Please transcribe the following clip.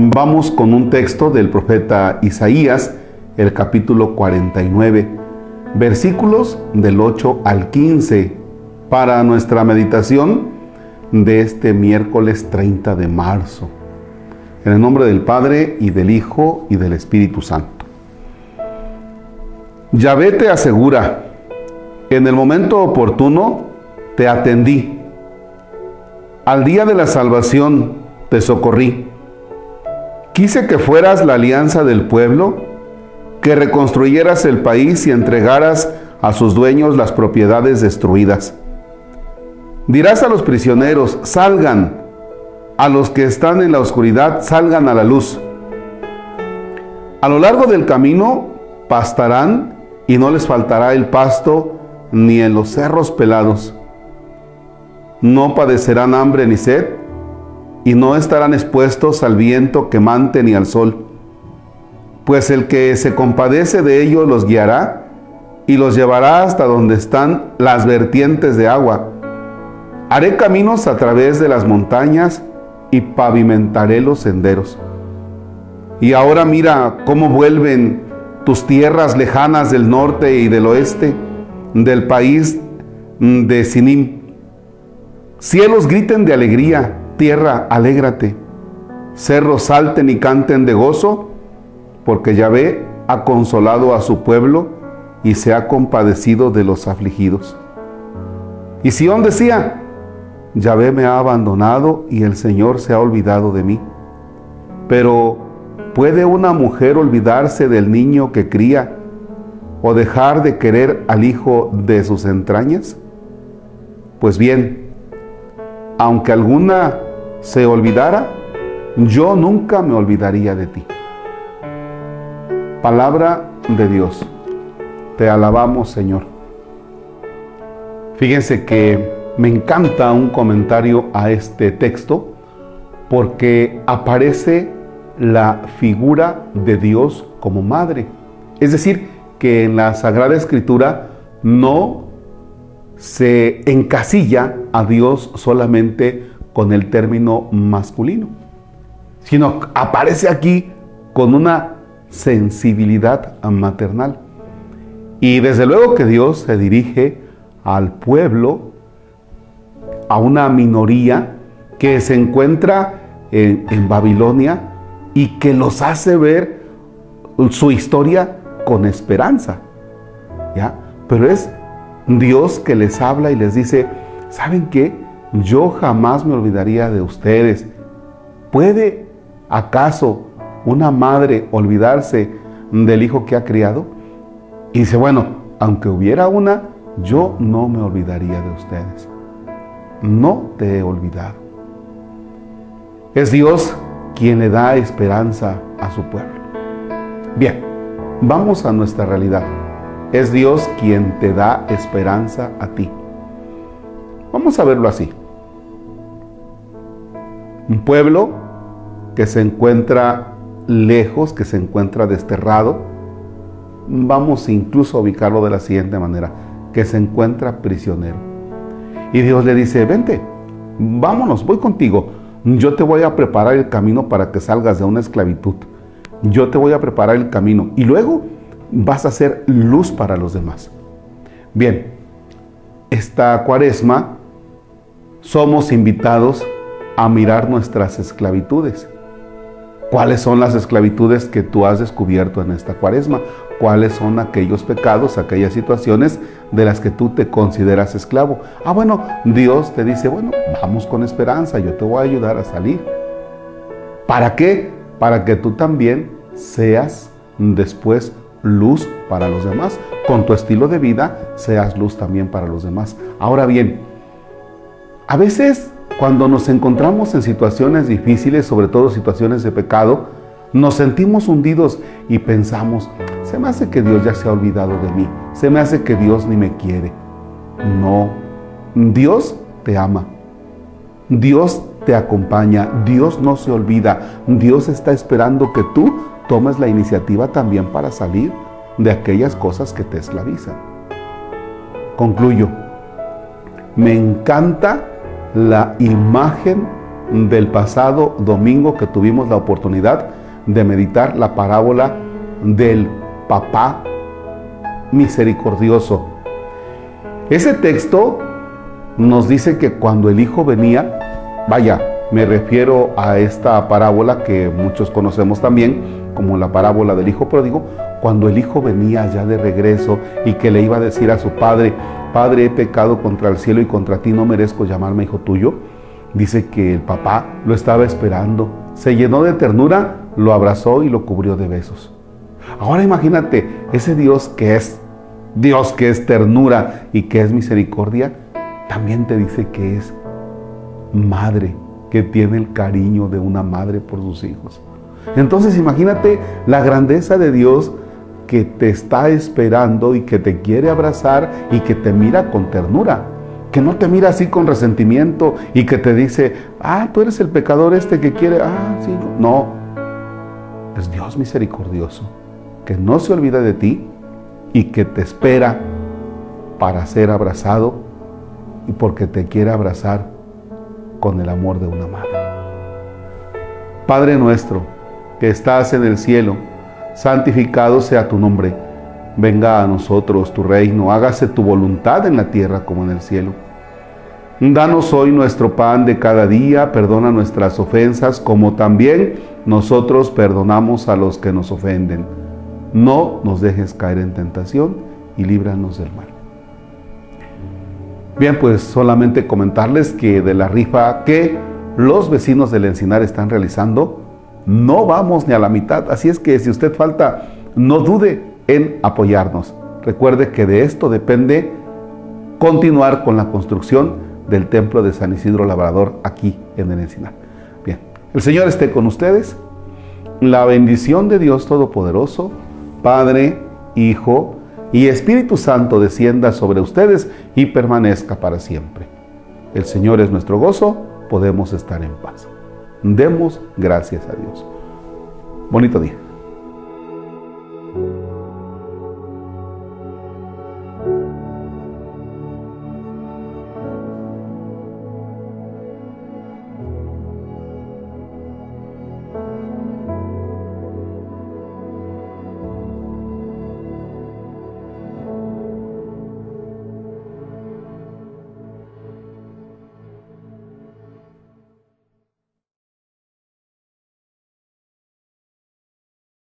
Vamos con un texto del profeta Isaías, el capítulo 49, versículos del 8 al 15, para nuestra meditación de este miércoles 30 de marzo. En el nombre del Padre y del Hijo y del Espíritu Santo. Yahvé te asegura, en el momento oportuno te atendí. Al día de la salvación te socorrí. Quise que fueras la alianza del pueblo, que reconstruyeras el país y entregaras a sus dueños las propiedades destruidas. Dirás a los prisioneros, salgan, a los que están en la oscuridad, salgan a la luz. A lo largo del camino pastarán y no les faltará el pasto ni en los cerros pelados. No padecerán hambre ni sed, y no estarán expuestos al viento quemante ni al sol. Pues el que se compadece de ellos los guiará y los llevará hasta donde están las vertientes de agua. Haré caminos a través de las montañas y pavimentaré los senderos. Y ahora mira cómo vuelven tus tierras lejanas del norte y del oeste, del país de Sinim. Cielos griten de alegría, tierra, alégrate. Cerros salten y canten de gozo, porque Yahvé ha consolado a su pueblo y se ha compadecido de los afligidos. Y Sión decía, Yahvé me ha abandonado y el Señor se ha olvidado de mí. Pero, ¿puede una mujer olvidarse del niño que cría o dejar de querer al hijo de sus entrañas? Pues bien, aunque alguna se olvidara, yo nunca me olvidaría de ti. Palabra de Dios. Te alabamos, Señor. Fíjense que me encanta un comentario a este texto porque aparece la figura de Dios como madre. Es decir, que en la Sagrada Escritura no se encasilla a Dios solamente con el término masculino, sino aparece aquí con una sensibilidad maternal. Y desde luego que Dios se dirige al pueblo, a una minoría que se encuentra en, Babilonia y que los hace ver su historia con esperanza. ¿ya? Pero es Dios que les habla y les dice, ¿saben qué? Yo jamás me olvidaría de ustedes. ¿Puede acaso una madre olvidarse del hijo que ha criado? Y dice, bueno, aunque hubiera una, yo no me olvidaría de ustedes. No te he olvidado. Es Dios quien le da esperanza a su pueblo. Bien, vamos a nuestra realidad. Es Dios quien te da esperanza a ti. Vamos a verlo así. Un pueblo que se encuentra lejos, que se encuentra desterrado, vamos incluso a ubicarlo de la siguiente manera, que se encuentra prisionero. Y Dios le dice, vente, vámonos, voy contigo, yo te voy a preparar el camino para que salgas de una esclavitud, yo te voy a preparar el camino y luego vas a ser luz para los demás. Bien, esta cuaresma somos invitados a mirar nuestras esclavitudes. ¿Cuáles son las esclavitudes que tú has descubierto en esta cuaresma? ¿Cuáles son aquellos pecados, aquellas situaciones de las que tú te consideras esclavo? Ah, bueno, Dios te dice, bueno, vamos con esperanza, yo te voy a ayudar a salir. ¿Para qué? Para que tú también seas después luz para los demás. Con tu estilo de vida seas luz también para los demás. Ahora bien, a veces cuando nos encontramos en situaciones difíciles, sobre todo situaciones de pecado, nos sentimos hundidos y pensamos, se me hace que Dios ya se ha olvidado de mí, se me hace que Dios ni me quiere. No, Dios te ama, Dios te acompaña, Dios no se olvida, Dios está esperando que tú tomes la iniciativa también para salir de aquellas cosas que te esclavizan. Concluyo, me encanta la imagen del pasado domingo que tuvimos la oportunidad de meditar la parábola del papá misericordioso. Ese texto nos dice que cuando el hijo venía, vaya, me refiero a esta parábola que muchos conocemos también como la parábola del hijo pródigo, cuando el hijo venía ya de regreso y que le iba a decir a su padre, Padre, he pecado contra el cielo y contra ti no merezco llamarme hijo tuyo. Dice que el papá lo estaba esperando, se llenó de ternura, lo abrazó y lo cubrió de besos. Ahora imagínate, ese Dios que es Dios que es ternura y que es misericordia, también te dice que es madre, que tiene el cariño de una madre por sus hijos. Entonces imagínate la grandeza de Dios que te está esperando y que te quiere abrazar y que te mira con ternura. Que no te mira así con resentimiento y que te dice, ah, tú eres el pecador este que quiere, ah, sí, no. Es Dios misericordioso, que no se olvida de ti y que te espera para ser abrazado y porque te quiere abrazar con el amor de una madre. Padre nuestro, que estás en el cielo, santificado sea tu nombre. Venga a nosotros tu reino, hágase tu voluntad en la tierra como en el cielo. Danos hoy nuestro pan de cada día, perdona nuestras ofensas como también nosotros perdonamos a los que nos ofenden. No nos dejes caer en tentación y líbranos del mal. Bien, pues solamente comentarles que de la rifa que los vecinos del Encinar están realizando, no vamos ni a la mitad. Así es que si usted falta, no dude en apoyarnos. Recuerde que de esto depende continuar con la construcción del templo de San Isidro Labrador aquí en el Encinar. Bien, el Señor esté con ustedes. La bendición de Dios Todopoderoso, Padre, Hijo y Espíritu Santo descienda sobre ustedes y permanezca para siempre. El Señor es nuestro gozo, podemos estar en paz. Demos gracias a Dios. Bonito día.